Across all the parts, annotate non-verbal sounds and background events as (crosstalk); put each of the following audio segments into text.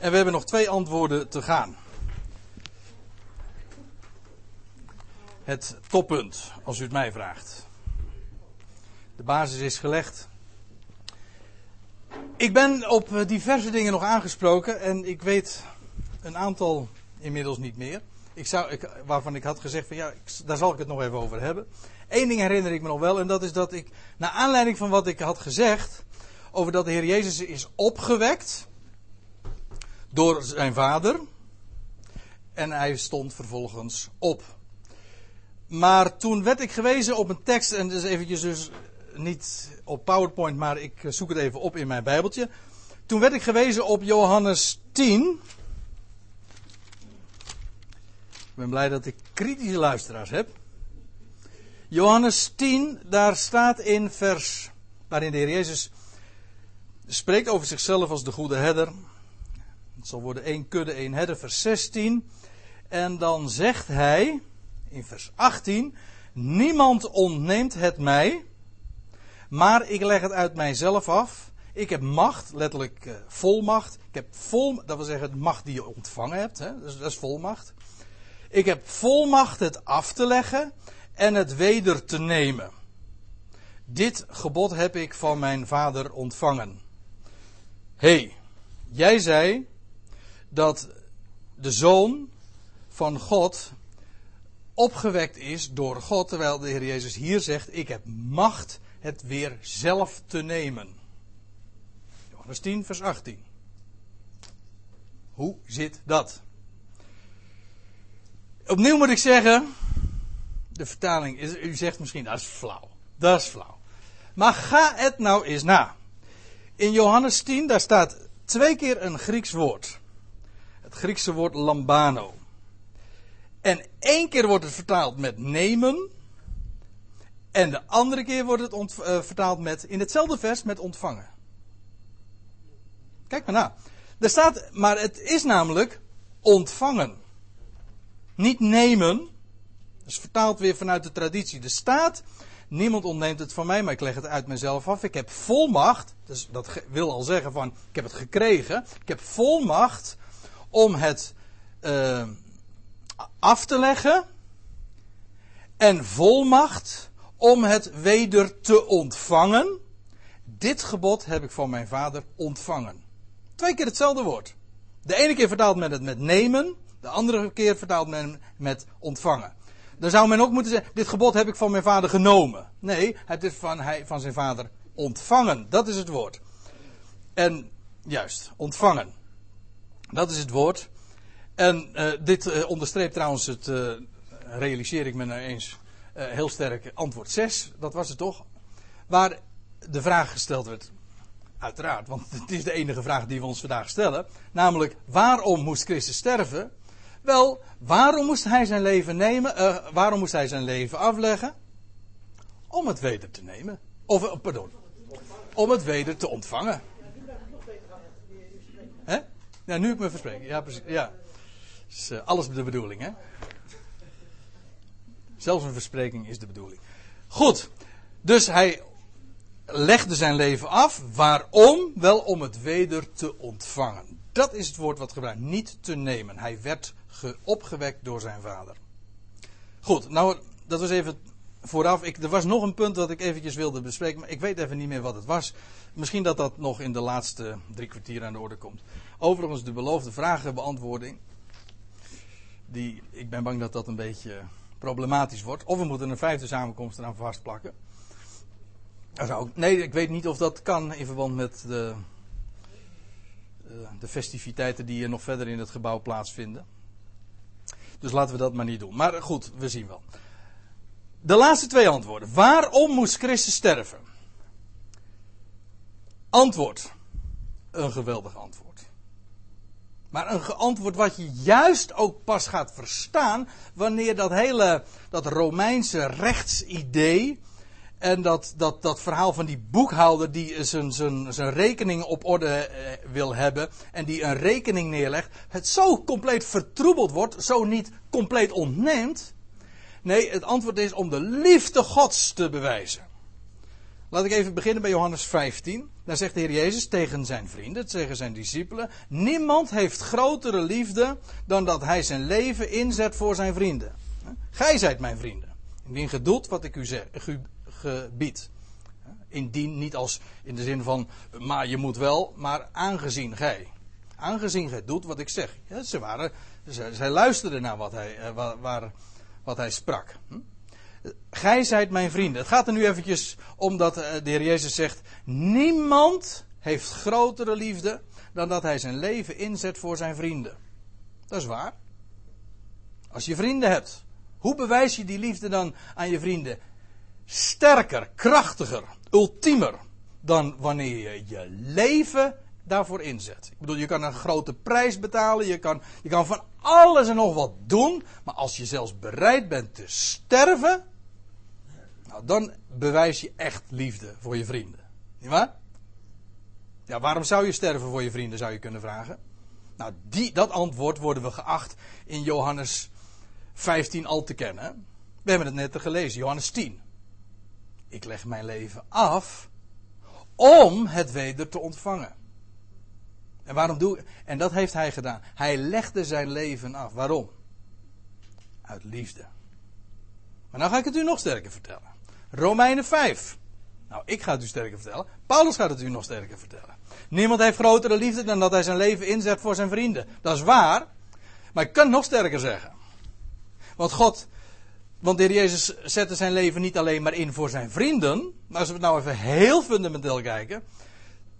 En we hebben nog twee antwoorden te gaan. Het toppunt, als u het mij vraagt. De basis is gelegd. Ik ben op diverse dingen nog aangesproken en ik weet een aantal inmiddels niet meer. Ik zou, ik, waarvan ik had gezegd van ja, ik, daar zal ik het nog even over hebben. Eén ding herinner ik me nog wel en dat is dat ik, naar aanleiding van wat ik had gezegd, over dat de Heer Jezus is opgewekt door zijn vader. En hij stond vervolgens op. Maar toen werd ik gewezen op een tekst, en dus eventjes dus niet op PowerPoint, maar ik zoek het even op in mijn Bijbeltje. Toen werd ik gewezen op Johannes 10. Ik ben blij dat ik kritische luisteraars heb. Johannes 10, daar staat in vers waarin de Heer Jezus spreekt over zichzelf als de goede herder. Het zal worden één kudde, één herder, vers 16. En dan zegt hij in vers 18: Niemand ontneemt het mij, maar ik leg het uit mijzelf af. Ik heb macht, letterlijk uh, volmacht. Ik heb vol, dat wil zeggen, de macht die je ontvangen hebt. Hè? Dat is volmacht. Ik heb volmacht het af te leggen en het weder te nemen. Dit gebod heb ik van mijn vader ontvangen. hey, jij zei dat de zoon van God opgewekt is door God, terwijl de Heer Jezus hier zegt: Ik heb macht het weer zelf te nemen. Johannes 10, vers 18. Hoe zit dat? Opnieuw moet ik zeggen, de vertaling is, u zegt misschien dat is flauw. Dat is flauw. Maar ga het nou eens na. In Johannes 10, daar staat twee keer een Grieks woord. Het Griekse woord lambano. En één keer wordt het vertaald met nemen. En de andere keer wordt het uh, vertaald met, in hetzelfde vers, met ontvangen. Kijk maar na. Er staat, maar het is namelijk ontvangen. Niet nemen. Dat is vertaald weer vanuit de traditie. Er staat, niemand ontneemt het van mij, maar ik leg het uit mezelf af. Ik heb volmacht, dus dat wil al zeggen van, ik heb het gekregen. Ik heb volmacht om het uh, af te leggen. En volmacht om het weder te ontvangen. Dit gebod heb ik van mijn vader ontvangen. Twee keer hetzelfde woord. De ene keer vertaald met het met nemen. De andere keer vertaald men met ontvangen. Dan zou men ook moeten zeggen: Dit gebod heb ik van mijn vader genomen. Nee, het is van, hij, van zijn vader ontvangen. Dat is het woord. En juist, ontvangen. Dat is het woord. En uh, dit uh, onderstreept trouwens het, uh, realiseer ik me nou eens, heel sterk antwoord 6. Dat was het toch? Waar de vraag gesteld werd. Uiteraard, want (laughs) het is de enige vraag die we ons vandaag stellen. Namelijk, waarom moest Christus sterven? Wel, waarom moest hij zijn leven nemen? Waarom moest hij zijn leven afleggen? Om het weder te nemen. Of, pardon. Om het weder te ontvangen. Ja, nu ik me verspreek. Ja, precies. Ja. Uh, alles de bedoeling, hè? Zelfs een verspreking is de bedoeling. Goed. Dus hij legde zijn leven af. Waarom? Wel om het weder te ontvangen. Dat is het woord wat gebruikt. Niet te nemen. Hij werd opgewekt door zijn vader. Goed, nou, dat was even vooraf. Ik, er was nog een punt dat ik eventjes wilde bespreken, maar ik weet even niet meer wat het was. Misschien dat dat nog in de laatste drie kwartier aan de orde komt. Overigens, de beloofde vragenbeantwoording. Die, ik ben bang dat dat een beetje problematisch wordt. Of we moeten een vijfde samenkomst eraan vastplakken. Nee, ik weet niet of dat kan in verband met de, de festiviteiten die hier nog verder in het gebouw plaatsvinden. Dus laten we dat maar niet doen. Maar goed, we zien wel. De laatste twee antwoorden. Waarom moest Christus sterven? Antwoord. Een geweldig antwoord. Maar een antwoord wat je juist ook pas gaat verstaan wanneer dat hele, dat Romeinse rechtsidee en dat, dat, dat verhaal van die boekhouder die zijn, zijn, zijn rekening op orde eh, wil hebben en die een rekening neerlegt, het zo compleet vertroebeld wordt, zo niet compleet ontneemt. Nee, het antwoord is om de liefde Gods te bewijzen. Laat ik even beginnen bij Johannes 15. Daar zegt de Heer Jezus tegen zijn vrienden, tegen zijn discipelen, niemand heeft grotere liefde dan dat hij zijn leven inzet voor zijn vrienden. Gij zijt mijn vrienden, indien gedoet wat ik u, zeg, gebied. Indien niet als in de zin van, maar je moet wel, maar aangezien gij. Aangezien gij doet wat ik zeg. Ja, ze waren, ze, zij luisterden naar wat hij, eh, waar, waar, wat hij sprak. Hm? Gij zijt mijn vrienden. Het gaat er nu eventjes om dat eh, de Heer Jezus zegt: Niemand heeft grotere liefde dan dat hij zijn leven inzet voor zijn vrienden. Dat is waar. Als je vrienden hebt, hoe bewijs je die liefde dan aan je vrienden? Sterker, krachtiger, ultiemer dan wanneer je je leven daarvoor inzet. Ik bedoel, je kan een grote prijs betalen, je kan, je kan van alles en nog wat doen, maar als je zelfs bereid bent te sterven, nou, dan bewijs je echt liefde voor je vrienden. Niet waar? Ja, waarom zou je sterven voor je vrienden, zou je kunnen vragen? Nou, die, dat antwoord worden we geacht in Johannes 15 al te kennen. We hebben het net gelezen, Johannes 10. Ik leg mijn leven af om het weder te ontvangen. En waarom doe? En dat heeft hij gedaan. Hij legde zijn leven af. Waarom? Uit liefde. Maar nou ga ik het u nog sterker vertellen. Romeinen 5. Nou, ik ga het u sterker vertellen. Paulus gaat het u nog sterker vertellen. Niemand heeft grotere liefde dan dat hij zijn leven inzet voor zijn vrienden. Dat is waar. Maar ik kan nog sterker zeggen. Want God, want de Heer Jezus zette zijn leven niet alleen maar in voor zijn vrienden. Maar als we het nou even heel fundamenteel kijken.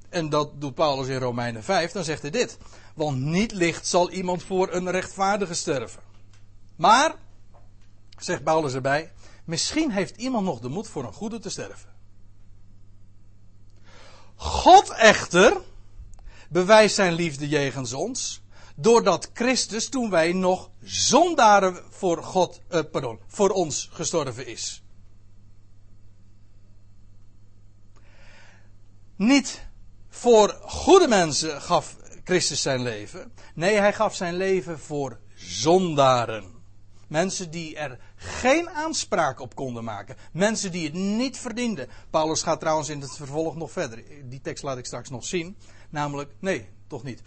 En dat doet Paulus in Romeinen 5. Dan zegt hij dit. Want niet licht zal iemand voor een rechtvaardige sterven. Maar, zegt Paulus erbij. Misschien heeft iemand nog de moed voor een goede te sterven. God echter bewijst zijn liefde jegens ons. Doordat Christus, toen wij nog zondaren voor God, uh, pardon, voor ons gestorven is. Niet voor goede mensen gaf Christus zijn leven. Nee, hij gaf zijn leven voor zondaren. Mensen die er geen aanspraak op konden maken. Mensen die het niet verdienden. Paulus gaat trouwens in het vervolg nog verder. Die tekst laat ik straks nog zien. Namelijk, nee, toch niet.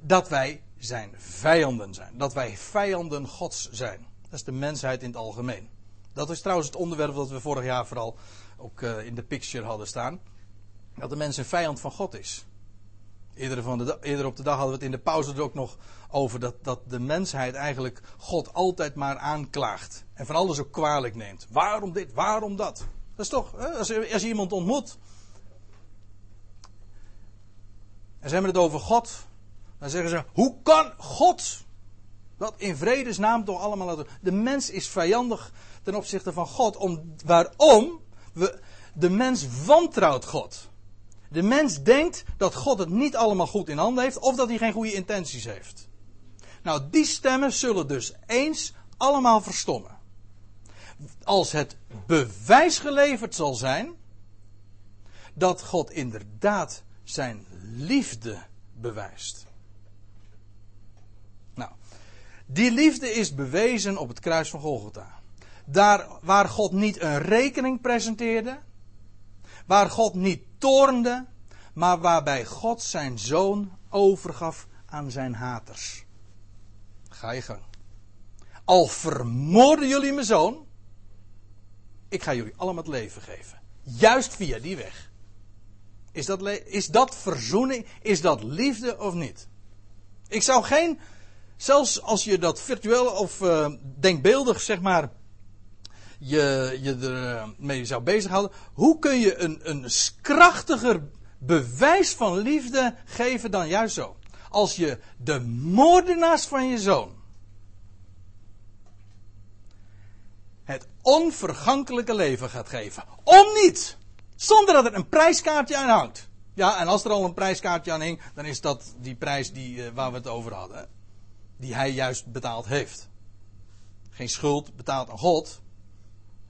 Dat wij zijn vijanden zijn. Dat wij vijanden Gods zijn. Dat is de mensheid in het algemeen. Dat is trouwens het onderwerp dat we vorig jaar vooral ook uh, in de picture hadden staan. Dat de mens een vijand van God is. Eerder, van de, eerder op de dag hadden we het in de pauze er ook nog over dat, dat de mensheid eigenlijk God altijd maar aanklaagt. En van alles ook kwalijk neemt. Waarom dit, waarom dat? Dat is toch? Als, je, als iemand ontmoet. En ze hebben het over God. Dan zeggen ze, hoe kan God dat in vredesnaam toch allemaal laten De mens is vijandig ten opzichte van God. Om, waarom? We, de mens wantrouwt God. De mens denkt dat God het niet allemaal goed in handen heeft of dat hij geen goede intenties heeft. Nou, die stemmen zullen dus eens allemaal verstommen. Als het bewijs geleverd zal zijn dat God inderdaad zijn liefde bewijst. Nou, die liefde is bewezen op het kruis van Golgotha. Daar waar God niet een rekening presenteerde, waar God niet toornde, maar waarbij God zijn zoon overgaf aan zijn haters. Ga je gang. Al vermoorden jullie mijn zoon, ik ga jullie allemaal het leven geven. Juist via die weg. Is dat, is dat verzoening? Is dat liefde of niet? Ik zou geen, zelfs als je dat virtueel of uh, denkbeeldig zeg maar je, je ermee zou bezighouden. Hoe kun je een, een krachtiger bewijs van liefde geven dan juist zo? Als je de moordenaars van je zoon het onvergankelijke leven gaat geven. Om niet! Zonder dat er een prijskaartje aan hangt. Ja, en als er al een prijskaartje aan hing, dan is dat die prijs die, uh, waar we het over hadden. Die hij juist betaald heeft. Geen schuld betaald aan God,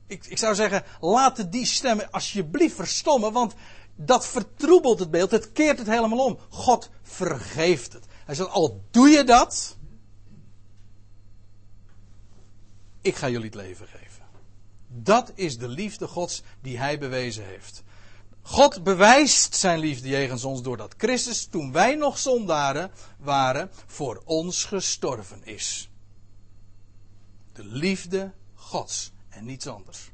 ik, ik zou zeggen, laat die stemmen alsjeblieft verstommen, want dat vertroebelt het beeld, het keert het helemaal om. God vergeeft het. Hij zegt, al doe je dat, ik ga jullie het leven geven. Dat is de liefde Gods die hij bewezen heeft. God bewijst zijn liefde jegens ons doordat Christus, toen wij nog zondaren waren, voor ons gestorven is. De liefde Gods en niets anders.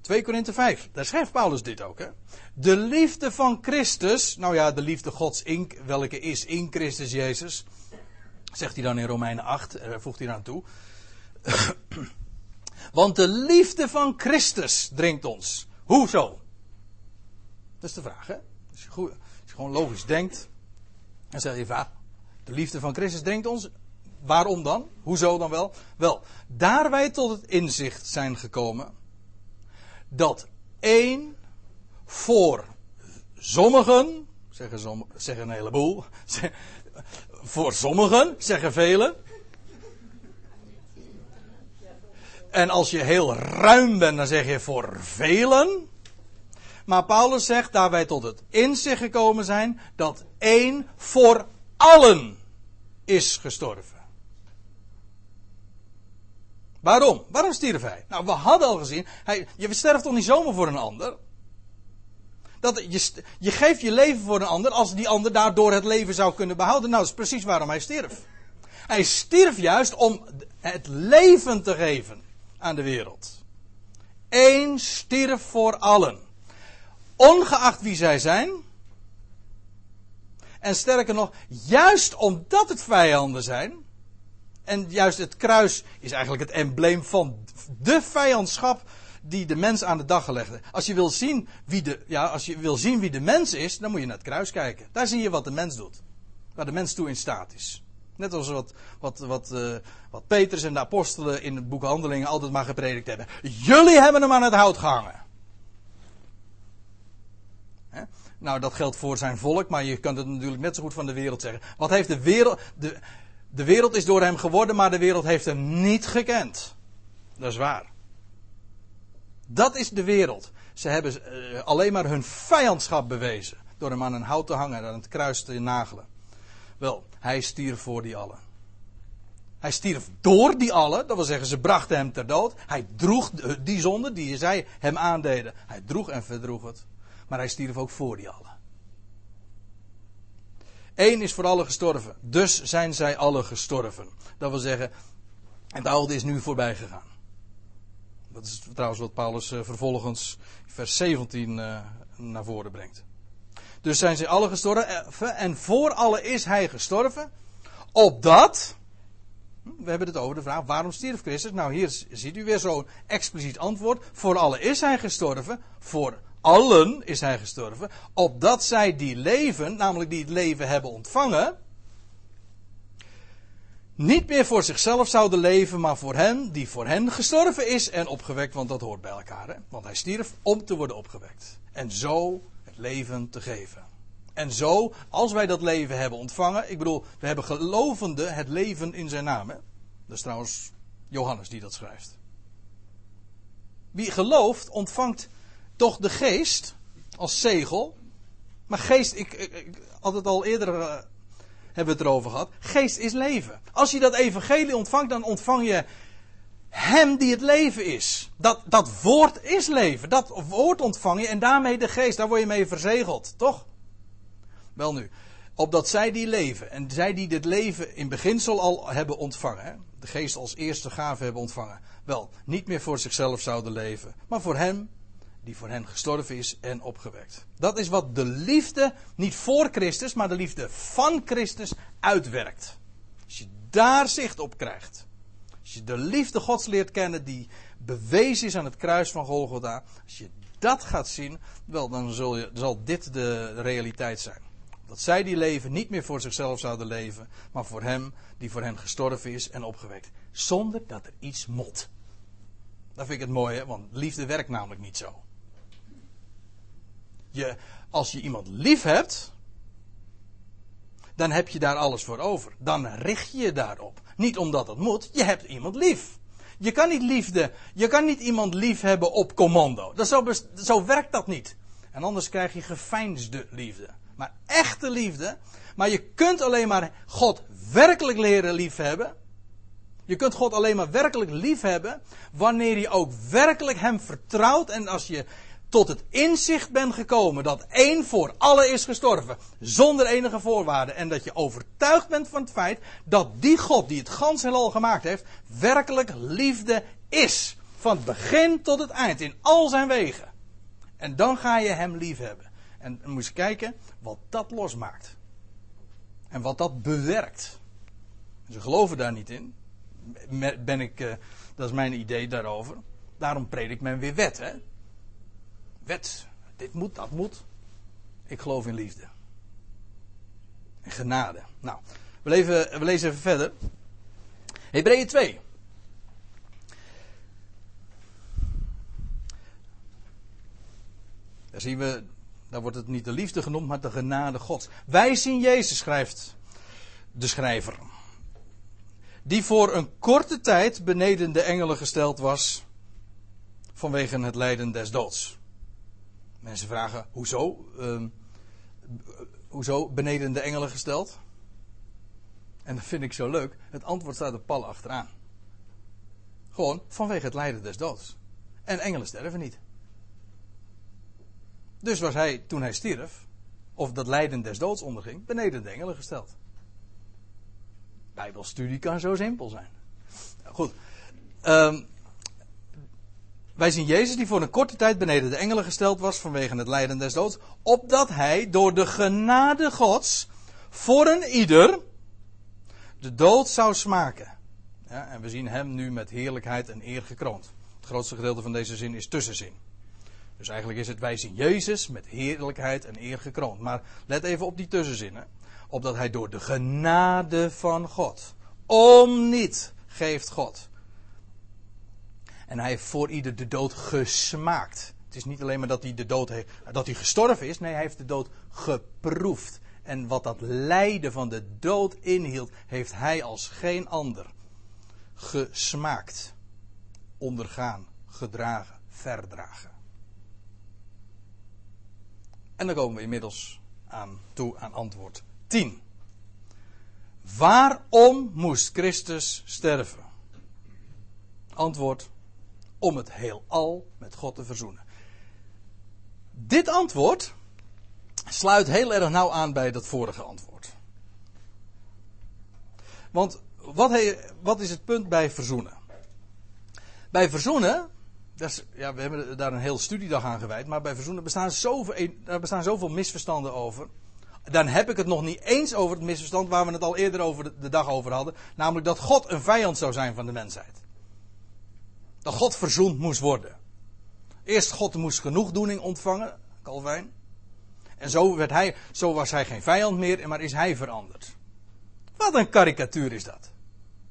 2 Korinthe 5, daar schrijft Paulus dit ook. Hè? De liefde van Christus, nou ja, de liefde Gods, in, welke is in Christus Jezus, zegt hij dan in Romeinen 8, er voegt hij aan toe. (coughs) Want de liefde van Christus dringt ons. Hoezo? Dat is de vraag, hè? Als je, goed, als je gewoon logisch denkt, dan zeg je vaak, de liefde van Christus dringt ons. Waarom dan? Hoezo dan wel? Wel, daar wij tot het inzicht zijn gekomen dat één voor sommigen, zeggen, zeggen een heleboel, voor sommigen, zeggen velen. En als je heel ruim bent, dan zeg je voor velen. Maar Paulus zegt, daar wij tot het inzicht gekomen zijn, dat één voor allen is gestorven. Waarom? Waarom stierf hij? Nou, we hadden al gezien, hij, je sterft toch niet zomaar voor een ander? Dat je, je geeft je leven voor een ander als die ander daardoor het leven zou kunnen behouden. Nou, dat is precies waarom hij stierf. Hij stierf juist om het leven te geven aan de wereld. Eén stierf voor allen. Ongeacht wie zij zijn. En sterker nog, juist omdat het vijanden zijn. En juist het kruis is eigenlijk het embleem van de vijandschap die de mens aan de dag gelegd Als je wil zien wie de, ja, als je wil zien wie de mens is, dan moet je naar het kruis kijken. Daar zie je wat de mens doet. Waar de mens toe in staat is. Net als wat, wat, wat, uh, wat Petrus en de apostelen in het boek Handelingen altijd maar gepredikt hebben. Jullie hebben hem aan het hout gehangen. He? Nou, dat geldt voor zijn volk, maar je kunt het natuurlijk net zo goed van de wereld zeggen. Wat heeft de wereld. De, de wereld is door hem geworden, maar de wereld heeft hem niet gekend. Dat is waar. Dat is de wereld. Ze hebben uh, alleen maar hun vijandschap bewezen. Door hem aan een hout te hangen en aan het kruis te nagelen. Wel, hij stierf voor die allen. Hij stierf door die allen, dat wil zeggen, ze brachten hem ter dood. Hij droeg die zonde die zij hem aandeden. Hij droeg en verdroeg het. Maar hij stierf ook voor die allen. Eén is voor allen gestorven, dus zijn zij alle gestorven. Dat wil zeggen, het oude is nu voorbij gegaan. Dat is trouwens wat Paulus uh, vervolgens vers 17 uh, eh, naar voren brengt. Dus zijn ze alle gestorven en voor alle is hij gestorven. Opdat, hm, we hebben het over de vraag, waarom stierf Christus? Nou, hier ziet u weer zo'n expliciet antwoord. Voor alle is hij gestorven, voor allen is hij gestorven, opdat zij die leven, namelijk die het leven hebben ontvangen, niet meer voor zichzelf zouden leven, maar voor hen die voor hen gestorven is en opgewekt, want dat hoort bij elkaar. Hè? Want hij stierf om te worden opgewekt. En zo het leven te geven. En zo, als wij dat leven hebben ontvangen, ik bedoel, we hebben gelovende het leven in zijn naam. Hè? Dat is trouwens Johannes die dat schrijft. Wie gelooft, ontvangt toch de geest als zegel. Maar geest, ik, ik, had het al eerder uh, hebben we het erover gehad. Geest is leven. Als je dat evangelie ontvangt, dan ontvang je hem die het leven is. Dat, dat woord is leven. Dat woord ontvang je en daarmee de geest. Daar word je mee verzegeld, toch? Wel nu, opdat zij die leven en zij die dit leven in beginsel al hebben ontvangen, de geest als eerste gave hebben ontvangen, wel niet meer voor zichzelf zouden leven, maar voor hem die voor hen gestorven is en opgewekt. Dat is wat de liefde, niet voor Christus, maar de liefde van Christus uitwerkt. Als je daar zicht op krijgt. Als je de liefde Gods leert kennen die bewezen is aan het kruis van Golgotha. Als je dat gaat zien, wel dan zul je, zal dit de realiteit zijn. Dat zij die leven niet meer voor zichzelf zouden leven, maar voor hem die voor hen gestorven is en opgewekt. Zonder dat er iets mot. Dat vind ik het mooie, want liefde werkt namelijk niet zo je, als je iemand lief hebt, dan heb je daar alles voor over. Dan richt je je daarop. Niet omdat het moet, je hebt iemand lief. Je kan niet liefde, je kan niet iemand lief hebben op commando. Dat zo, zo werkt dat niet. En anders krijg je geveinsde liefde. Maar echte liefde. Maar je kunt alleen maar God werkelijk leren liefhebben. Je kunt God alleen maar werkelijk liefhebben wanneer je ook werkelijk Hem vertrouwt en als je tot het inzicht bent gekomen dat één voor alle is gestorven, zonder enige voorwaarden, en dat je overtuigd bent van het feit dat die God die het gans heelal gemaakt heeft, werkelijk liefde is. Van het begin tot het eind, in al zijn wegen. En dan ga je hem lief hebben. En dan moet je kijken wat dat losmaakt. En wat dat bewerkt. Ze geloven daar niet in. Ben ik, uh, dat is mijn idee daarover. Daarom predik men weer wet. Hè? Wet. Dit moet, dat moet. Ik geloof in liefde. En genade. Nou, we, we lezen even verder. Hebreeën 2. Daar zien we, daar wordt het niet de liefde genoemd, maar de genade Gods. Wij zien Jezus, schrijft de schrijver. Die voor een korte tijd beneden de engelen gesteld was. vanwege het lijden des doods. Mensen vragen: hoezo? Uh, hoezo beneden de engelen gesteld? En dat vind ik zo leuk. Het antwoord staat er pal achteraan. Gewoon vanwege het lijden des doods. En engelen sterven niet. Dus was hij, toen hij stierf, of dat lijden des doods onderging, beneden de engelen gesteld. Bijbelstudie kan zo simpel zijn. Goed. Um, wij zien Jezus die voor een korte tijd beneden de engelen gesteld was vanwege het lijden des doods, opdat hij door de genade Gods voor een ieder de dood zou smaken. Ja, en we zien hem nu met heerlijkheid en eer gekroond. Het grootste gedeelte van deze zin is tussenzin. Dus eigenlijk is het wij zien Jezus met heerlijkheid en eer gekroond. Maar let even op die tussenzinnen. Opdat hij door de genade van God. Om niet geeft God. En hij heeft voor ieder de dood gesmaakt. Het is niet alleen maar dat hij de dood heeft, dat hij gestorven is. Nee, hij heeft de dood geproefd. En wat dat lijden van de dood inhield, heeft hij als geen ander gesmaakt, ondergaan, gedragen, verdragen. En dan komen we inmiddels aan toe aan antwoord 10. Waarom moest Christus sterven? Antwoord: om het heelal met God te verzoenen. Dit antwoord sluit heel erg nauw aan bij dat vorige antwoord. Want wat, wat is het punt bij verzoenen? Bij verzoenen is, ja, we hebben daar een hele studiedag aan gewijd. Maar bij verzoenen bestaan zoveel, er bestaan zoveel misverstanden over. Dan heb ik het nog niet eens over het misverstand waar we het al eerder over de dag over hadden. Namelijk dat God een vijand zou zijn van de mensheid. Dat God verzoend moest worden. Eerst God moest genoegdoening ontvangen, Calvijn. En zo, werd hij, zo was hij geen vijand meer, maar is hij veranderd. Wat een karikatuur is dat.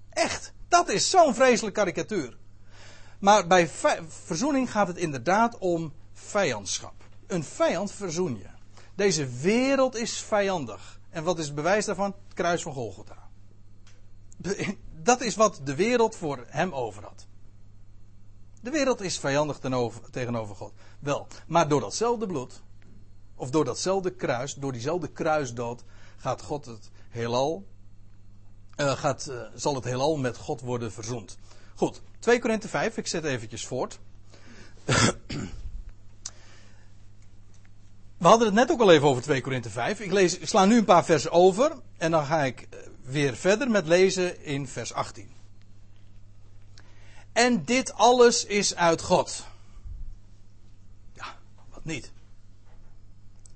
Echt, dat is zo'n vreselijk karikatuur. Maar bij verzoening gaat het inderdaad om vijandschap. Een vijand verzoen je. Deze wereld is vijandig. En wat is het bewijs daarvan? Het kruis van Golgotha. (laughs) Dat is wat de wereld voor hem over had. De wereld is vijandig tegenover God. Wel, maar door datzelfde bloed, of door datzelfde kruis, door diezelfde kruisdood, gaat God het heelal, uh, gaat, uh, zal het heelal met God worden verzoend. Goed, 2 Korinthe 5, ik zet eventjes voort. (clears throat) We hadden het net ook al even over 2 Korinthe 5. Ik, lees, ik sla nu een paar versen over en dan ga ik eh, weer verder met lezen in vers 18. En dit alles is uit God. Ja, wat niet.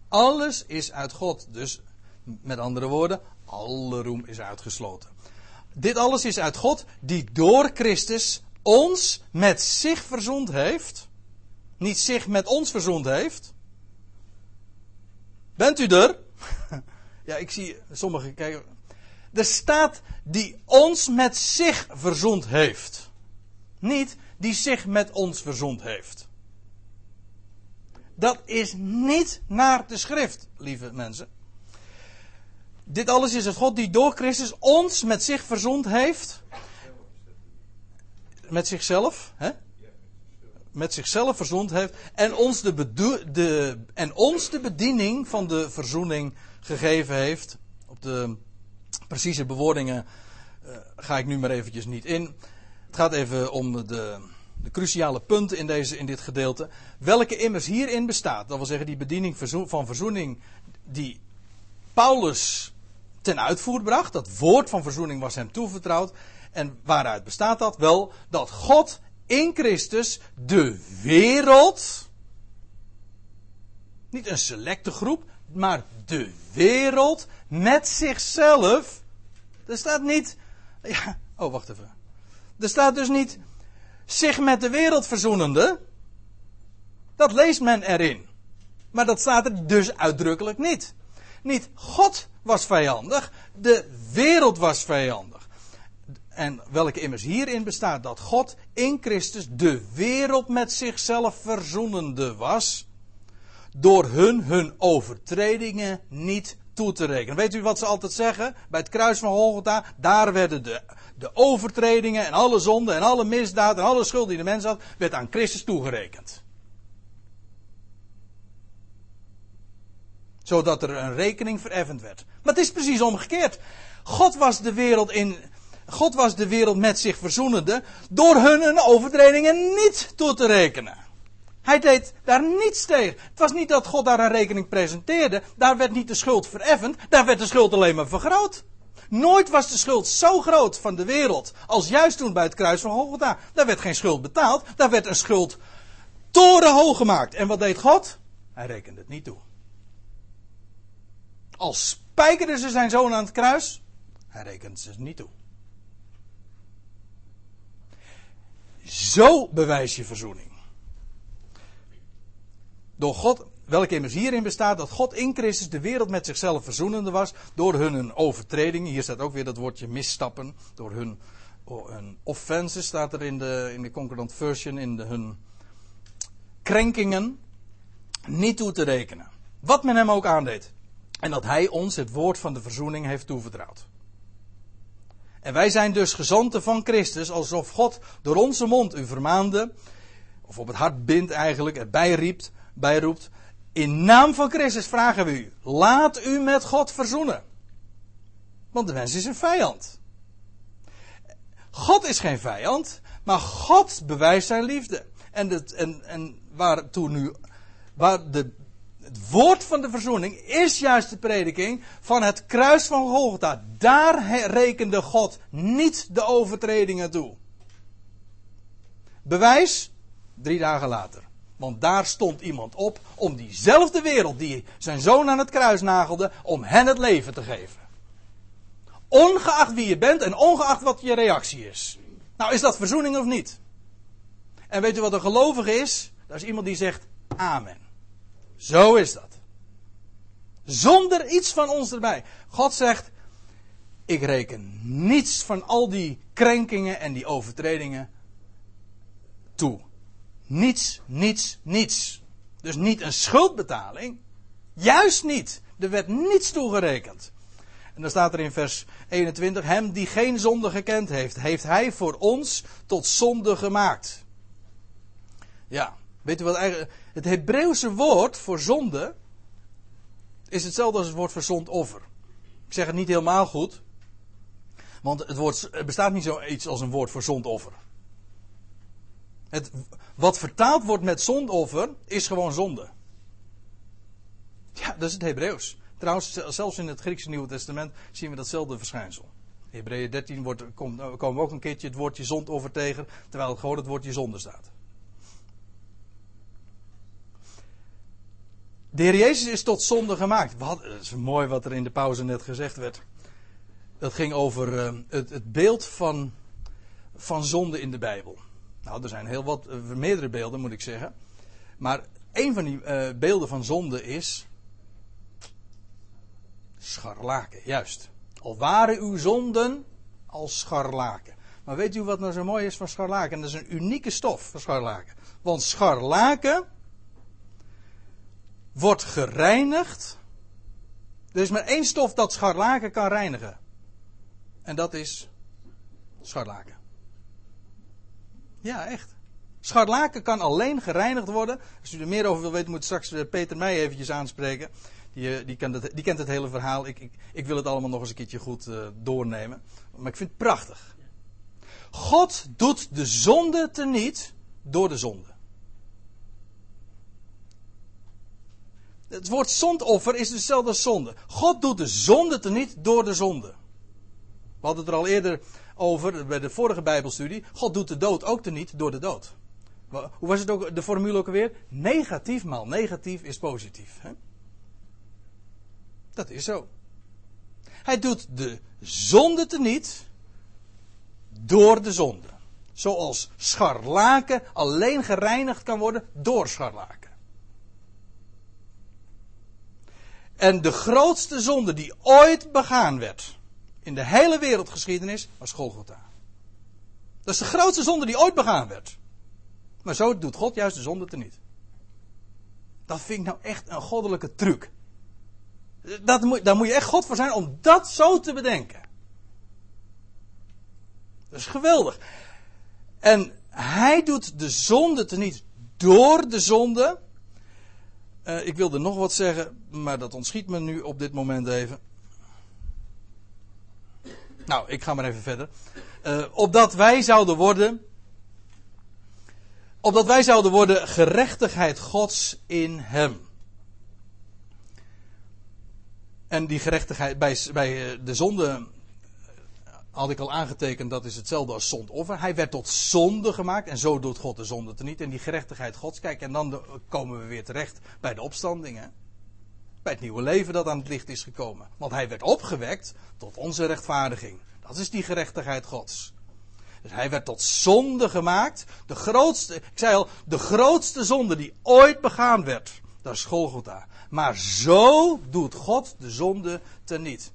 Alles is uit God. Dus met andere woorden, alle roem is uitgesloten. Dit alles is uit God, die door Christus ons met zich verzond heeft. Niet zich met ons verzond heeft. Bent u er? (laughs) Ja, ik zie sommigen kijken. Er staat die ons met zich verzond heeft. Niet die zich met ons verzond heeft. Dat is niet naar de schrift, lieve mensen. Dit alles is het God die door Christus ons met zich verzond heeft. Met zichzelf, hè? Met zichzelf verzond heeft. En ons de, de, en ons de bediening van de verzoening gegeven heeft. Op de precieze bewoordingen uh, ga ik nu maar eventjes niet in. Het gaat even om de, de cruciale punten in, deze, in dit gedeelte. Welke immers hierin bestaat. Dat wil zeggen, die bediening van verzoening die Paulus ten uitvoer bracht. Dat woord van verzoening was hem toevertrouwd. En waaruit bestaat dat? Wel, dat God in Christus de wereld. Niet een selecte groep, maar de wereld met zichzelf. Er staat niet. Ja, oh, wacht even. Er staat dus niet zich met de wereld verzoenende. Dat leest men erin. Maar dat staat er dus uitdrukkelijk niet. Niet God was vijandig, de wereld was vijandig. En welke immers hierin bestaat dat God in Christus de wereld met zichzelf verzoenende was, door hun hun overtredingen niet toe te rekenen. Weet u wat ze altijd zeggen? Bij het kruis van Golgotha, daar werden de, de overtredingen en alle zonden en alle misdaden en alle schuld die de mens had, werd aan Christus toegerekend. Zodat er een rekening vereffend werd. Maar het is precies omgekeerd. God was de wereld in, God was de wereld met zich verzoenende door hun hun overtredingen niet toe te rekenen. Hij deed daar niets tegen. Het was niet dat God daar een rekening presenteerde. Daar werd niet de schuld vereffend. Daar werd de schuld alleen maar vergroot. Nooit was de schuld zo groot van de wereld als juist toen bij het kruis van Golgotha. Daar werd geen schuld betaald. Daar werd een schuld torenhoog gemaakt. En wat deed God? Hij rekende het niet toe. Als spijkerde ze zijn zoon aan het kruis. Hij rekent ze niet toe. Zo bewijs je verzoening. Door God, welke immers hierin bestaat dat God in Christus de wereld met zichzelf verzoenende was. Door hun overtredingen. Hier staat ook weer dat woordje misstappen. Door hun, hun offenses staat er in de, in de Concordant Version. In hun krenkingen. Niet toe te rekenen. Wat men hem ook aandeed. En dat hij ons het woord van de verzoening heeft toevertrouwd. En wij zijn dus gezanten van Christus, alsof God door onze mond u vermaande, of op het hart bindt eigenlijk, erbij riept, bijroept. In naam van Christus vragen we u, laat u met God verzoenen. Want de mens is een vijand. God is geen vijand, maar God bewijst zijn liefde. En, het, en, en waartoe nu, waar de het woord van de verzoening is juist de prediking van het kruis van Golgotha. Daar rekende God niet de overtredingen toe. Bewijs, drie dagen later. Want daar stond iemand op om diezelfde wereld die zijn zoon aan het kruis nagelde, om hen het leven te geven. Ongeacht wie je bent en ongeacht wat je reactie is. Nou, is dat verzoening of niet? En weet u wat een gelovige is? Dat is iemand die zegt amen. Zo is dat. Zonder iets van ons erbij. God zegt: Ik reken niets van al die krenkingen en die overtredingen toe. Niets, niets, niets. Dus niet een schuldbetaling. Juist niet. Er werd niets toegerekend. En dan staat er in vers 21: Hem die geen zonde gekend heeft, heeft hij voor ons tot zonde gemaakt. Ja, weet u wat eigenlijk. Het Hebreeuwse woord voor zonde is hetzelfde als het woord voor zondoffer. Ik zeg het niet helemaal goed. Want het woord, bestaat niet zoiets als een woord voor zondoffer. Het, wat vertaald wordt met zondoffer is gewoon zonde. Ja, dat is het Hebreeuws. Trouwens, zelfs in het Griekse Nieuwe Testament zien we datzelfde verschijnsel. In Hebreeën 13 wordt, komt, komen we ook een keertje het woordje zondoffer tegen, terwijl gewoon het woordje zonde staat. De Heer Jezus is tot zonde gemaakt. Wat, dat is mooi wat er in de pauze net gezegd werd. Dat ging over uh, het, het, beeld van, van zonde in de Bijbel. Nou, er zijn heel wat, uh, meerdere beelden moet ik zeggen. Maar een van die uh, beelden van zonde is. Scharlaken, juist. Al waren uw zonden als scharlaken. Maar weet u wat nou zo mooi is van scharlaken? Dat is een unieke stof van scharlaken. Want scharlaken wordt gereinigd. Er is maar één stof dat scharlaken kan reinigen. En dat is scharlaken. Ja, echt. Scharlaken kan alleen gereinigd worden. Als u er meer over wil weten, moet straks eh, Peter mij eventjes aanspreken. Die, eh, die, kent, het, die kent het hele verhaal. Ik, ik, ik, wil het allemaal nog eens een keertje goed uh, doornemen. Maar ik vind het prachtig. God doet de zonde teniet door de zonde. Het woord zondoffer is dus hetzelfde als zonde. God doet de zonde teniet door de zonde. We hadden het er al eerder over bij de vorige Bijbelstudie. God doet de dood ook teniet door de dood. Hoe was het ook, de formule ook alweer? Negatief maal negatief is positief. Hè? Dat is zo. Hij doet de zonde teniet door de zonde. Zoals scharlaken alleen gereinigd kan worden door scharlaken. En de grootste zonde die ooit begaan werd in de hele wereldgeschiedenis was Golgotha. Dat is de grootste zonde die ooit begaan werd. Maar zo doet God juist de zonde teniet. Dat vind ik nou echt een goddelijke truc. Dat daar moet je echt God voor zijn om dat zo te bedenken. Dat is geweldig. En hij doet de zonde teniet door de zonde. Uh, ik wilde nog wat zeggen, maar dat ontschiet me nu op dit moment even. Nou, ik ga maar even verder. Uh, opdat wij zouden worden. Opdat wij zouden worden gerechtigheid Gods in Hem. En die gerechtigheid bij, bij eh, de zonde had ik al aangetekend, dat is hetzelfde als zondoffer. Hij werd tot zonde gemaakt en zo doet God de zonde te niet. En die gerechtigheid Gods, kijk, en dan komen we weer terecht bij de opstandingen. Bij het nieuwe leven dat aan het licht is gekomen. Want hij werd opgewekt tot onze rechtvaardiging. Dat is die gerechtigheid Gods. Dus hij werd tot zonde gemaakt. De grootste, ik zei al, de grootste zonde die ooit begaan werd. Dat is Golgotha. Maar zo doet God de zonde teniet.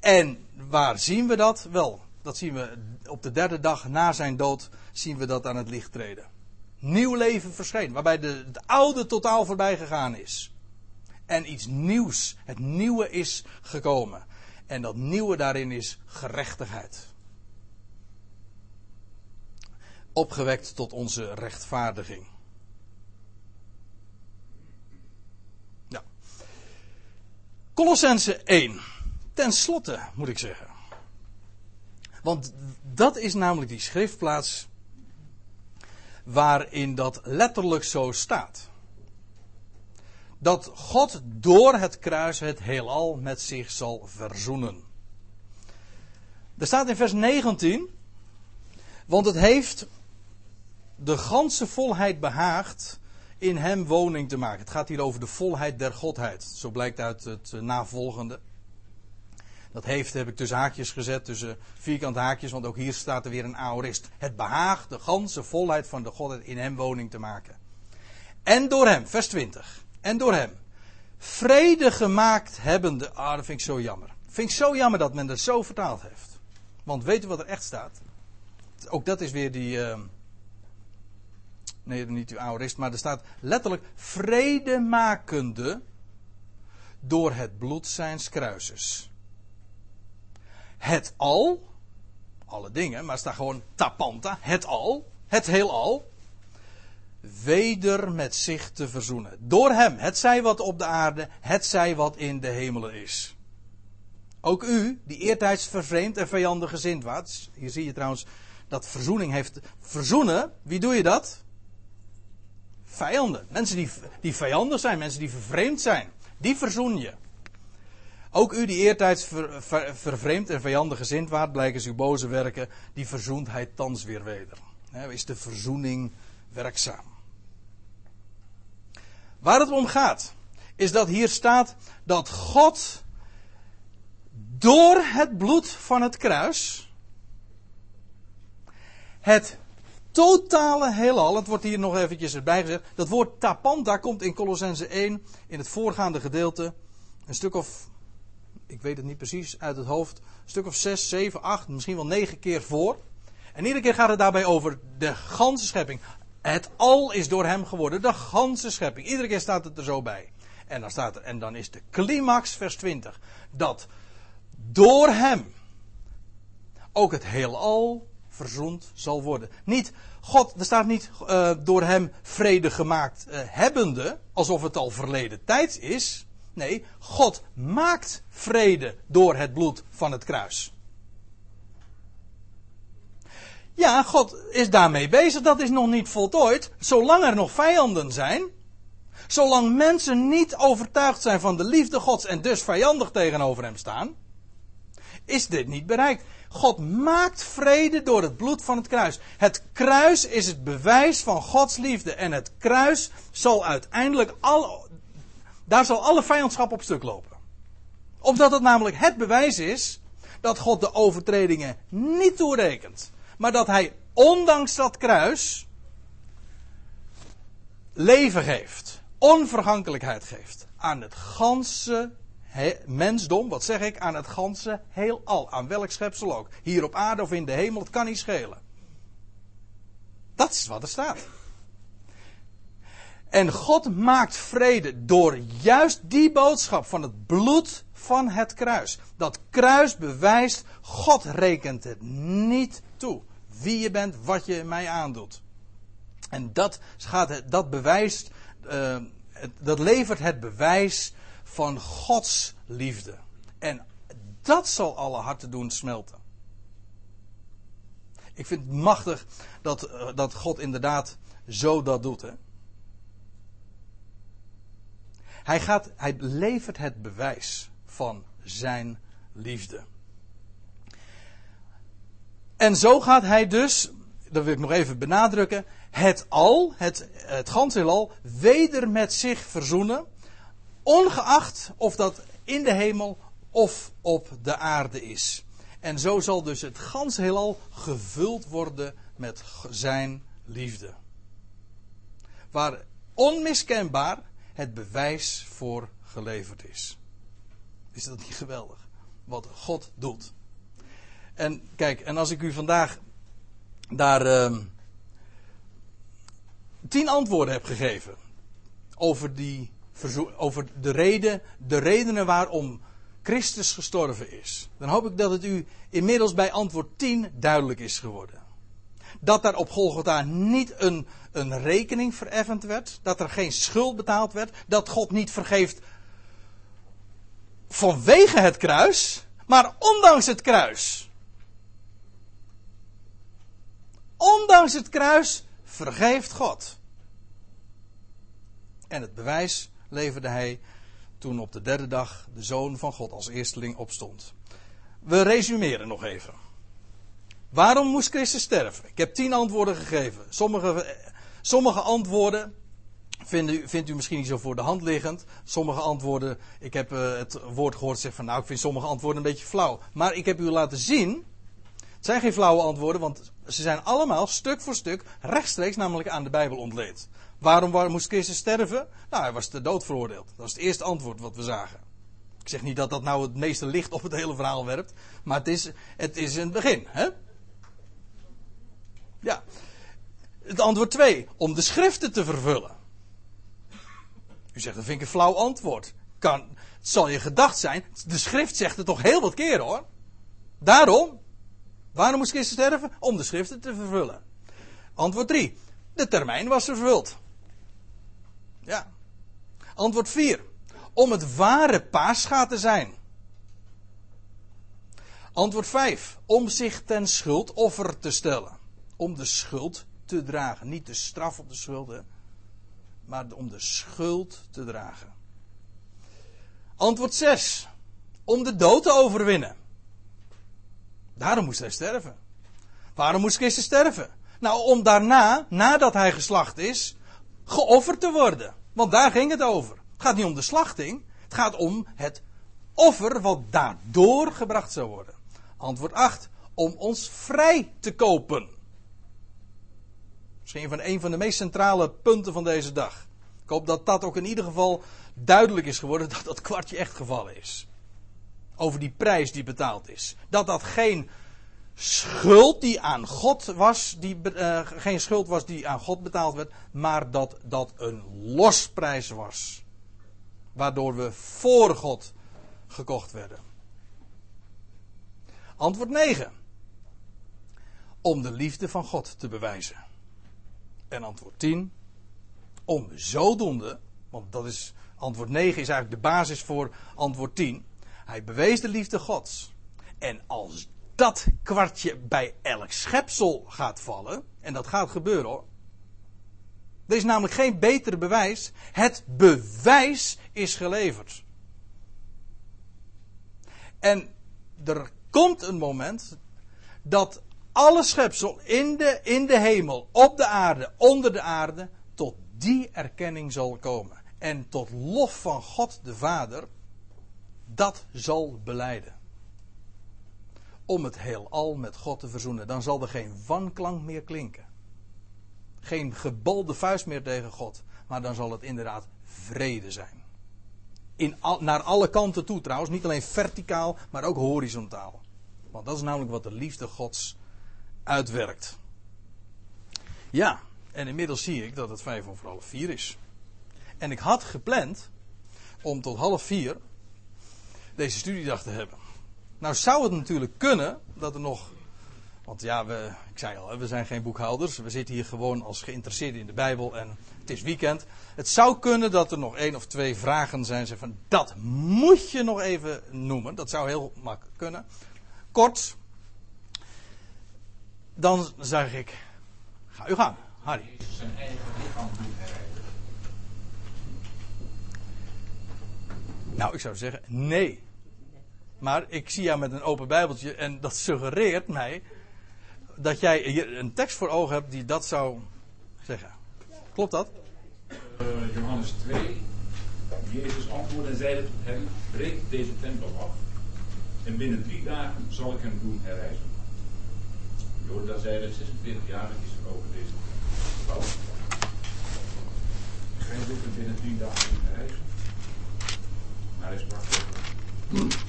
En waar zien we dat? Wel, dat zien we op de derde dag na zijn dood, zien we dat aan het licht treden. Nieuw leven verscheen, waarbij de, het oude totaal voorbij gegaan is. En iets nieuws, het nieuwe is gekomen. En dat nieuwe daarin is gerechtigheid. Opgewekt tot onze rechtvaardiging. Ja. Colossense 1. Ten slotte, moet ik zeggen. Want dat is namelijk die schriftplaats waarin dat letterlijk zo staat. Dat God door het kruis het heelal met zich zal verzoenen. Er staat in vers 19, want het heeft de ganse volheid behaagd in hem woning te maken. Het gaat hier over de volheid der Godheid. Zo blijkt uit het navolgende. Dat heeft, heb ik tussen haakjes gezet, tussen vierkante haakjes, want ook hier staat er weer een aorist. Het behaagt de ganse volheid van de Godheid in hem woning te maken. En door hem, vers 20. En door hem. Vrede gemaakt hebbende. Ah, dat vind ik zo jammer. Vind ik zo jammer dat men dat zo vertaald heeft. Want weet u wat er echt staat? Ook dat is weer die. Uh, nee, niet uw aorist, maar er staat letterlijk vrede makende door het bloed zijns kruises het al, alle dingen, maar staat gewoon tapanta, het al, het heelal, weder met zich te verzoenen. Door hem, het zij wat op de aarde, het zij wat in de hemelen is. Ook u, die eertijds vervreemd en vijandig gezind waart. Hier zie je trouwens dat verzoening heeft. Verzoenen, wie doe je dat? Vijanden. Mensen die, die vijandig zijn, mensen die vervreemd zijn. Die verzoen je. Ook u die eertijds ver, vervreemd en vijandig gezind waart, blijkens uw boze werken, die verzoent hij thans weer weder. is de verzoening werkzaam. Waar het om gaat, is dat hier staat dat God door het bloed van het kruis het totale heelal, het wordt hier nog eventjes erbij gezegd, dat woord tapanta komt in Colossense 1 in het voorgaande gedeelte een stuk of ik weet het niet precies uit het hoofd, een stuk of zes, zeven, acht, misschien wel negen keer voor. En iedere keer gaat het daarbij over de ganse schepping. Het al is door hem geworden, de ganse schepping. Iedere keer staat het er zo bij. En dan, staat er, en dan is de climax, vers 20, dat door hem ook het heelal verzoend zal worden. Niet, God, er staat niet uh, door hem vrede gemaakt uh, hebbende, alsof het al verleden tijd is. Nee, God maakt vrede door het bloed van het kruis. Ja, God is daarmee bezig. Dat is nog niet voltooid. Zolang er nog vijanden zijn. Zolang mensen niet overtuigd zijn van de liefde Gods en dus vijandig tegenover hem staan. Is dit niet bereikt. God maakt vrede door het bloed van het kruis. Het kruis is het bewijs van Gods liefde. En het kruis zal uiteindelijk al, daar zal alle vijandschap op stuk lopen. Omdat het namelijk het bewijs is dat God de overtredingen niet toerekent. Maar dat hij ondanks dat kruis leven geeft. Onvergankelijkheid geeft aan het ganse mensdom, wat zeg ik, aan het ganse heelal. Aan welk schepsel ook. Hier op aarde of in de hemel, het kan niet schelen. Dat is wat er staat. En God maakt vrede door juist die boodschap van het bloed van het kruis. Dat kruis bewijst, God rekent het niet toe. Wie je bent, wat je mij aandoet. En dat, gaat, dat bewijst, uh, dat levert het bewijs van Gods liefde. En dat zal alle harten doen smelten. Ik vind het machtig dat, eh, dat God inderdaad zo dat doet. Hè? Hij, gaat, hij levert het bewijs van zijn liefde. En zo gaat hij dus, dat wil ik nog even benadrukken, het al, het, het ganse al, weder met zich verzoenen. Ongeacht of dat in de hemel of op de aarde is. En zo zal dus het gans heelal gevuld worden met zijn liefde. Waar onmiskenbaar het bewijs voor geleverd is. Is dat niet geweldig? Wat God doet. En kijk, en als ik u vandaag daar uh, tien antwoorden heb gegeven over die over de, reden, de redenen waarom Christus gestorven is. Dan hoop ik dat het u inmiddels bij antwoord 10 duidelijk is geworden. Dat daar op Golgotha niet een, een rekening vereffend werd. Dat er geen schuld betaald werd. Dat God niet vergeeft vanwege het kruis. Maar ondanks het kruis. Ondanks het kruis vergeeft God. En het bewijs leverde hij toen op de derde dag de Zoon van God als eersteling opstond. We resumeren nog even. Waarom moest Christus sterven? Ik heb tien antwoorden gegeven. Sommige, sommige antwoorden vindt u, vindt u misschien niet zo voor de hand liggend. Sommige antwoorden, ik heb uh, het woord gehoord zeggen van nou ik vind sommige antwoorden een beetje flauw. Maar ik heb u laten zien, het zijn geen flauwe antwoorden, want ze zijn allemaal stuk voor stuk rechtstreeks namelijk aan de Bijbel ontleed. Waarom, waarom moest Christus sterven? Nou, hij was te dood veroordeeld. Dat was het eerste antwoord wat we zagen. Ik zeg niet dat dat nou het meeste licht op het hele verhaal werpt, maar het is, het is een begin. Hè? Ja. Het antwoord 2. Om de schriften te vervullen. U zegt, dat vind ik een flauw antwoord. Kan, het zal je gedacht zijn. De schrift zegt het toch heel wat keren hoor. Daarom. Waarom moest Christus sterven? Om de schriften te vervullen. Antwoord 3. De termijn was vervuld. Ja. Antwoord 4. Om het ware paascha te zijn. Antwoord 5. Om zich ten schuldoffer te stellen. Om de schuld te dragen. Niet de straf op de schulden, maar om de schuld te dragen. Antwoord 6. Om de dood te overwinnen. Daarom moest hij sterven. Waarom moest Christus sterven? Nou, om daarna, nadat hij geslacht is, geofferd te worden. Want daar ging het over. Het gaat niet om de slachting. Het gaat om het offer wat daardoor gebracht zou worden. Antwoord 8. Om ons vrij te kopen. Misschien van een van de meest centrale punten van deze dag. Ik hoop dat dat ook in ieder geval duidelijk is geworden dat dat kwartje echt gevallen is. Over die prijs die betaald is. Dat dat geen schuld die aan God was, die, uh, geen schuld was die aan God betaald werd, maar dat dat een losprijs was. Waardoor we voor God gekocht werden. Antwoord 9. Om de liefde van God te bewijzen. En antwoord 10. Om zodoende, want dat is antwoord 9 is eigenlijk de basis voor antwoord 10. Hij bewees de liefde Gods. En als dat kwartje bij elk schepsel gaat vallen. En dat gaat gebeuren hoor. Er is namelijk geen beter bewijs. Het bewijs is geleverd. En er komt een moment dat alle schepsel in de, in de hemel, op de aarde, onder de aarde, tot die erkenning zal komen. En tot lof van God de Vader, dat zal beleiden. Om het heelal met God te verzoenen. Dan zal er geen wanklank meer klinken. Geen gebalde vuist meer tegen God. Maar dan zal het inderdaad vrede zijn. In naar alle kanten toe trouwens. Niet alleen verticaal, maar ook horizontaal. Want dat is namelijk wat de liefde Gods uitwerkt. Ja, en inmiddels zie ik dat het vijf over half vier is. En ik had gepland om tot half vier deze studiedag te hebben. Nou zou het natuurlijk kunnen dat er nog. Want ja, we, ik zei al, we zijn geen boekhouders. We zitten hier gewoon als geïnteresseerden in de Bijbel en het is weekend. Het zou kunnen dat er nog één of twee vragen zijn. Van, dat moet je nog even noemen. Dat zou heel makkelijk kunnen. Kort, dan zeg ik, ga u gang, Harry. Zijn eigen lichaam Nou, ik zou zeggen, nee. Maar ik zie jou met een open Bijbeltje en dat suggereert mij dat jij een tekst voor ogen hebt die dat zou zeggen. Klopt dat? Uh, Johannes 2. Jezus antwoordde en zeide tot hem: Breek deze tempel af. En binnen drie dagen zal ik hem doen herrijzen. Jorda zeide: 26 jaar is er over deze. Gij doet hem binnen drie dagen. Maar hij sprak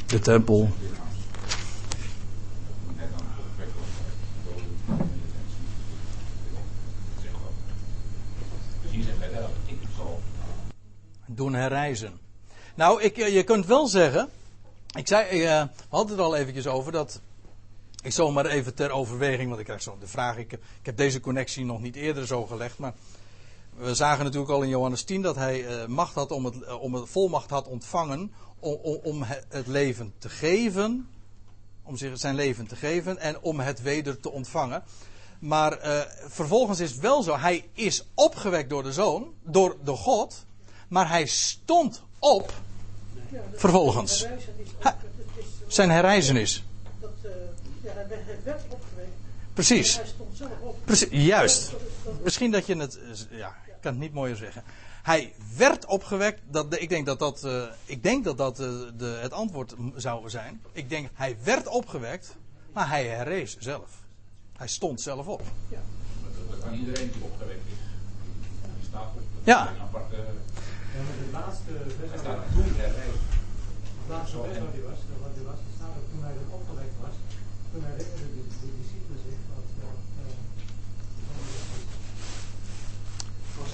de tempel. Doen herreizen. Nou, ik, eh, je kunt wel zeggen. Ik zei, uh, we hadden het al eventjes over dat. Ik zal maar even ter overweging, want ik krijg zo de vraag. Ik, ik heb deze connectie nog niet eerder zo gelegd, maar we zagen natuurlijk al in Johannes 10 dat hij uh, macht had om het, om het volmacht had ontvangen om, om, het leven te geven, om zich zijn leven te geven en om het weder te ontvangen. Maar uh, vervolgens is het wel zo, hij is opgewekt door de zoon, door de God, maar hij stond op ja, vervolgens. Ha, zijn herreizenis. Dat, ja, hij werd opgewekt. Precies. Hij stond zelf op. Precies, juist. Misschien dat je het, ja, kan het niet mooier zeggen. Hij werd opgewekt. Dat, ik denk dat dat, uh, ik denk dat, dat uh, de, het antwoord zou zijn. Ik denk, hij werd opgewekt, maar hij herrees zelf. Hij stond zelf op. Ja. Dat kan iedereen die opgewekt is. Die staat op. Ja. Een aparte, ja, maar de laatste hij staat toen herrees. De laatste vers waar hij was, waar hij was, staat ook toen hij opgewekt was. Toen herinnerde de, de discipelen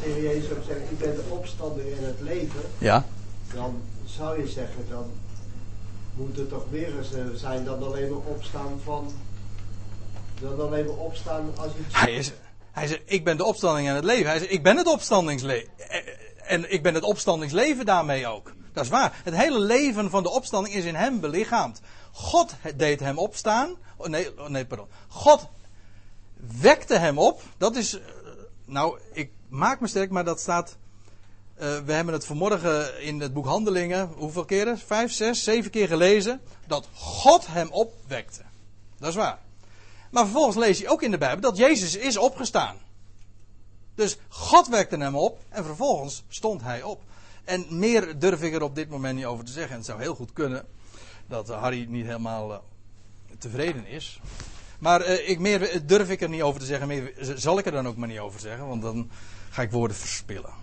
Jezus ook zegt, ik ben de opstander in het leven. Ja. Dan zou je zeggen, dan moet het toch meer eens eh, zijn dan alleen maar opstaan van. Dan alleen maar opstaan als je. Hij is. Hij zegt, ik ben de opstanding in het leven. Hij zegt, ik ben het opstandingsleven. En ik ben het opstandingsleven daarmee ook. Dat is waar. Het hele leven van de opstanding is in hem belichaamd. God deed hem opstaan. Oh, nee, oh, nee, pardon. God wekte hem op. Dat is. Eh, nou, ik maak me sterk, maar dat staat. Uh, we hebben het vanmorgen in het boek Handelingen, hoeveel keren? Vijf, zes, zeven keer gelezen. Dat God hem opwekte. Dat is waar. Maar vervolgens lees je ook in de Bijbel dat Jezus is opgestaan. Dus God wekte hem op en vervolgens stond hij op. En meer durf ik er op dit moment niet over te zeggen. En het zou heel goed kunnen dat Harry niet helemaal uh, tevreden is. Maar uh, ik, meer durf ik er niet over te zeggen. Meer zal ik er dan ook maar niet over zeggen. Want dan ga ik woorden verspillen.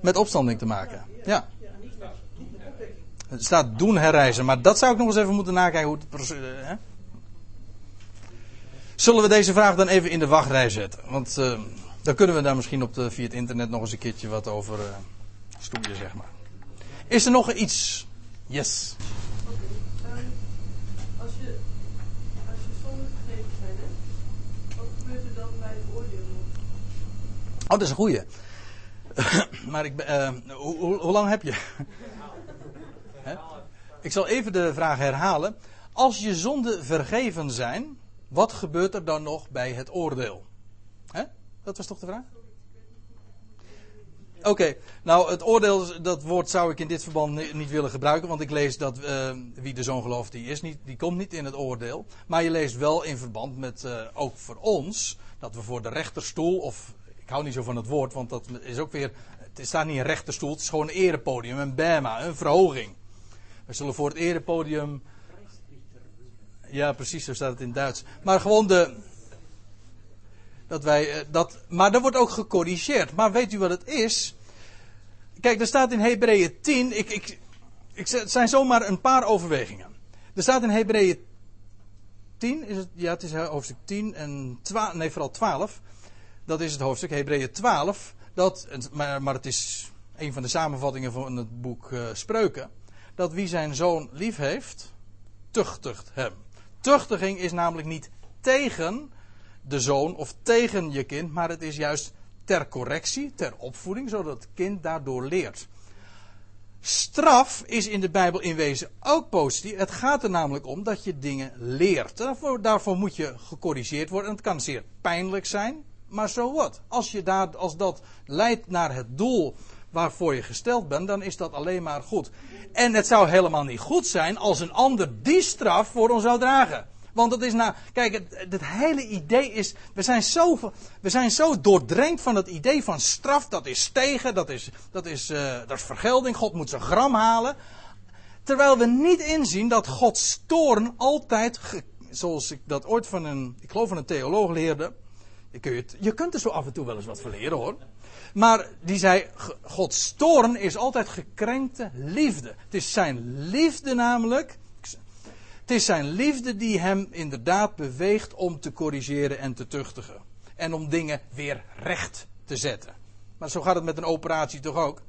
Met opstanding te maken. Ja. Het staat doen herreizen, maar dat zou ik nog eens even moeten nakijken hoe het hè? Zullen we deze vraag dan even in de wachtrij zetten? Want uh, dan kunnen we daar misschien op de, via het internet nog eens een keertje wat over uh, stoeien, zeg maar. Is er nog iets? Yes. Oh, dat is een goeie. (clears throat) maar ik, uh, hoe, hoe, lang heb je? (laughs) Ik zal even de vraag herhalen. Als je zonden vergeven zijn, wat gebeurt er dan nog bij het oordeel? Dat was toch de vraag? Oké, nou het oordeel, dat woord zou ik in dit verband ni- niet willen gebruiken, want ik lees dat eh, wie de zoon gelooft, die, is niet, die komt niet in het oordeel. Maar je leest wel in verband met, eh, ook voor ons, dat we voor de rechterstoel, of ik hou niet zo van het woord, want dat is ook weer, het staat niet een rechterstoel, het is gewoon een erepodium, een bema, een verhoging. We zullen voor het erepodium, ja precies, zo staat het in Duits. Maar gewoon de, dat wij, eh, dat, maar er wordt ook gecorrigeerd. Maar weet u wat het is? Kijk, er staat in Hebreeën 10. Ik, ik, ik, het zijn zomaar een paar overwegingen. Er staat in Hebreeën 10. Is het, ja, het is hoofdstuk 10 en 12. Nee, vooral 12. Dat is het hoofdstuk, Hebreeën 12. Dat, maar, maar het is een van de samenvattingen van het boek uh, Spreuken. Dat wie zijn zoon lief heeft, tuchtigt hem. Tuchtiging is namelijk niet tegen de zoon of tegen je kind, maar het is juist ter correctie, ter opvoeding, zodat het kind daardoor leert. Straf is in de Bijbel in wezen ook positief. Het gaat er namelijk om dat je dingen leert. Daarvoor, daarvoor moet je gecorrigeerd worden. En het kan zeer pijnlijk zijn, maar zo wat. Als, je daar, als dat leidt naar het doel waarvoor je gesteld bent, dan is dat alleen maar goed. En het zou helemaal niet goed zijn als een ander die straf voor ons zou dragen. Want het is nou, kijk, het, het, hele idee is, we zijn, zo, we zijn zo doordrenkt van het idee van straf, dat is tegen, dat is, dat is, uh, dat is vergelding, God moet zijn gram halen. Terwijl we niet inzien dat Gods toorn altijd, zoals ik dat ooit van een, ik geloof van een theoloog leerde, je, kun je, je kunt er zo af en toe wel eens wat van leren hoor. Maar die zei, Gods toorn is altijd gekrenkte liefde. Het is zijn liefde namelijk, het is zijn liefde die hem inderdaad beweegt om te corrigeren en te tuchtigen. En om dingen weer recht te zetten. Maar zo gaat het met een operatie toch ook?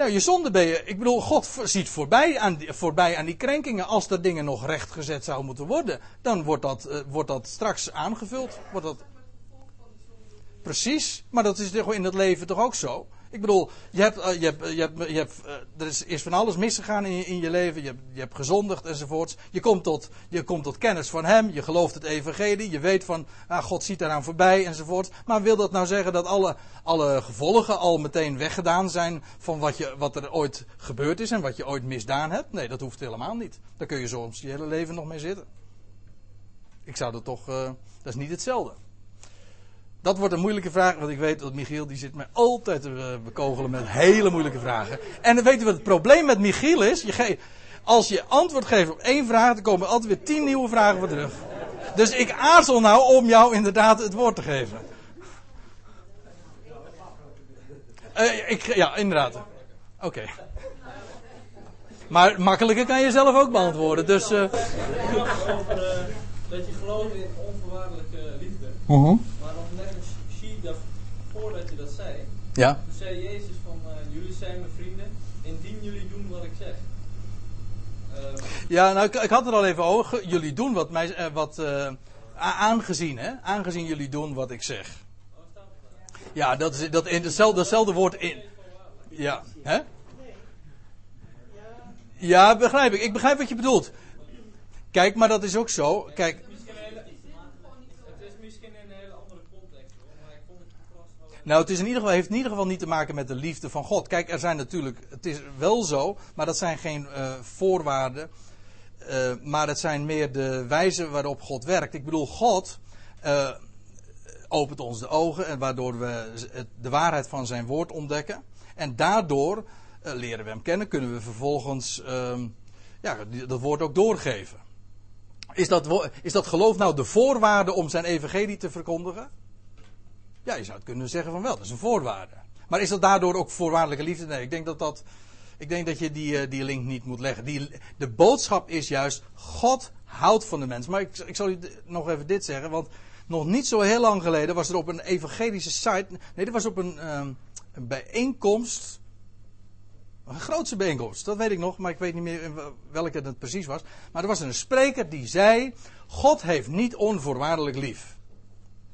Nou, je zonde ben je. Ik bedoel, God ziet voorbij aan, die, voorbij aan die krenkingen. Als er dingen nog rechtgezet zouden moeten worden, dan wordt dat, uh, wordt dat straks aangevuld. Wordt dat... Precies, maar dat is in het leven toch ook zo? Ik bedoel, je hebt, uh, je hebt, je hebt, je hebt, uh, er is, is, van alles misgegaan in je, in je leven. Je hebt, je hebt gezondigd enzovoorts. Je komt, tot, je komt tot kennis van Hem. Je gelooft het evangelie. Je weet van, ah, God ziet daaraan voorbij enzovoorts. Maar wil dat nou zeggen dat alle, alle gevolgen al meteen weggedaan zijn van wat, je, wat er ooit gebeurd is en wat je ooit misdaan hebt? Nee, dat hoeft helemaal niet. Daar kun je soms je hele leven nog mee zitten. Ik zou dat toch, dat is niet hetzelfde. Dat wordt een moeilijke vraag, want ik weet dat Michiel die zit mij altijd te bekogelen met hele moeilijke vragen. En dan weten we wat het probleem met Michiel is. Je ge- als je antwoord geeft op één vraag, dan komen er altijd weer tien nieuwe vragen voor terug. Dus ik aarzel nou om jou inderdaad het woord te geven. Uh, ik, ja, inderdaad. Oké. Okay. Maar makkelijker kan je zelf ook beantwoorden, dus... Uh... Uh, dat je gelooft in onvoorwaardelijke liefde. Uh -huh. Maar dan net zie dat voordat je dat zei. Ja. Toen zei Jezus van uh, jullie zijn mijn vrienden indien jullie doen wat ik zeg. Uh, ja, nou ik, ik, had er al even over. Jullie doen wat mij, uh, wat uh, aangezien, hè? Aangezien jullie doen wat ik zeg. Ja, dat is dat in hetzelfde, woord in. Ja, hè? Ja, begrijp ik. Ik begrijp wat je bedoelt. Kijk, maar dat is ook zo. Kijk, Nou, het is in ieder geval, heeft in ieder geval niet te maken met de liefde van God. Kijk, er zijn natuurlijk, het is wel zo, maar dat zijn geen uh, voorwaarden. Uh, maar het zijn meer de wijze waarop God werkt. Ik bedoel, God uh, opent ons de ogen en waardoor we de waarheid van zijn woord ontdekken. En daardoor leren we hem kennen, kunnen we vervolgens ja, dat woord ook doorgeven. Is dat, is dat geloof nou de voorwaarde om zijn evangelie te verkondigen? Ja, je zou het kunnen zeggen van wel, dat is een voorwaarde. Maar is dat daardoor ook voorwaardelijke liefde? Nee, ik denk dat dat. Ik denk dat je die, die link niet moet leggen. Die, de boodschap is juist: God houdt van de mens. Maar ik, ik zal u nog even dit zeggen, want nog niet zo heel lang geleden was er op een evangelische site. Nee, er was op een, um, een bijeenkomst. Een grootste bijeenkomst, dat weet ik nog, maar ik weet niet meer welke het precies was. Maar er was een spreker die zei: God heeft niet onvoorwaardelijk lief.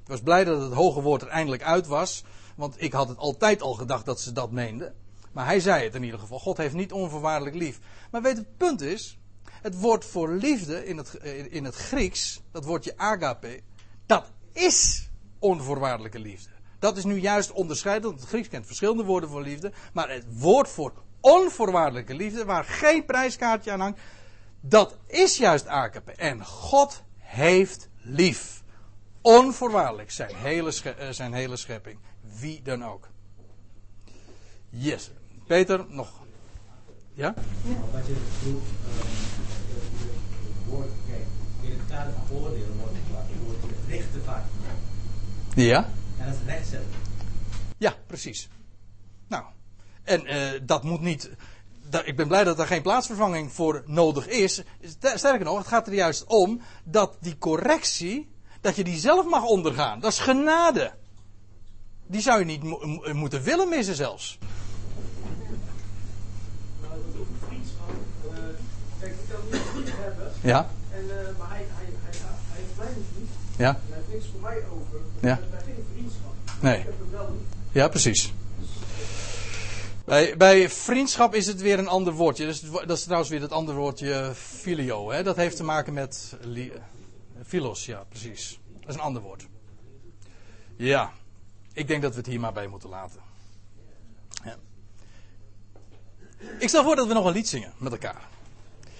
Ik was blij dat het hoge woord er eindelijk uit was. Want ik had het altijd al gedacht dat ze dat meenden. Maar hij zei het in ieder geval. God heeft niet onvoorwaardelijk lief. Maar weet het punt is. Het woord voor liefde in het, in het Grieks, dat woordje agape, dat is onvoorwaardelijke liefde. Dat is nu juist onderscheidend, want het Grieks kent verschillende woorden voor liefde. Maar het woord voor onvoorwaardelijke liefde, waar geen prijskaartje aan hangt, dat is juist agape. En God heeft lief. Onvoorwaardelijk zijn hele, eh, zijn hele schepping. Wie dan ook. Yes. Peter, nog. Ja? Wat je vroeg, ehm, het woord, kijk, in het kader van oordelen wordt het richten vaak. Ja? En dat is rechtzetten. Ja, precies. Nou, en eh, dat moet niet. da- ik ben blij dat er geen plaatsvervanging voor nodig is. Ster- Sterker nog, het gaat er juist om dat die correctie, dat je die zelf mag ondergaan. Dat is genade. Die zou je niet mo- mo- moeten willen missen zelfs. Nou. Eh, niet. Ja? En, eh, maar hij, hij, hij, hij, heeft mij niet. Ja? En hij heeft niks voor mij over. Ja. Wij geen vriendschap. Nee. Ik heb hem wel lief. Ja, precies. Bij, bij vriendschap is het weer een ander woordje. Dus dat is trouwens weer het andere woordje filio. Hè? Dat heeft te maken met li- philos, ja, precies. Dat is een ander woord. Ja, ik denk dat we het hier maar bij moeten laten. Ja. Ik stel voor dat we nog een lied zingen met elkaar.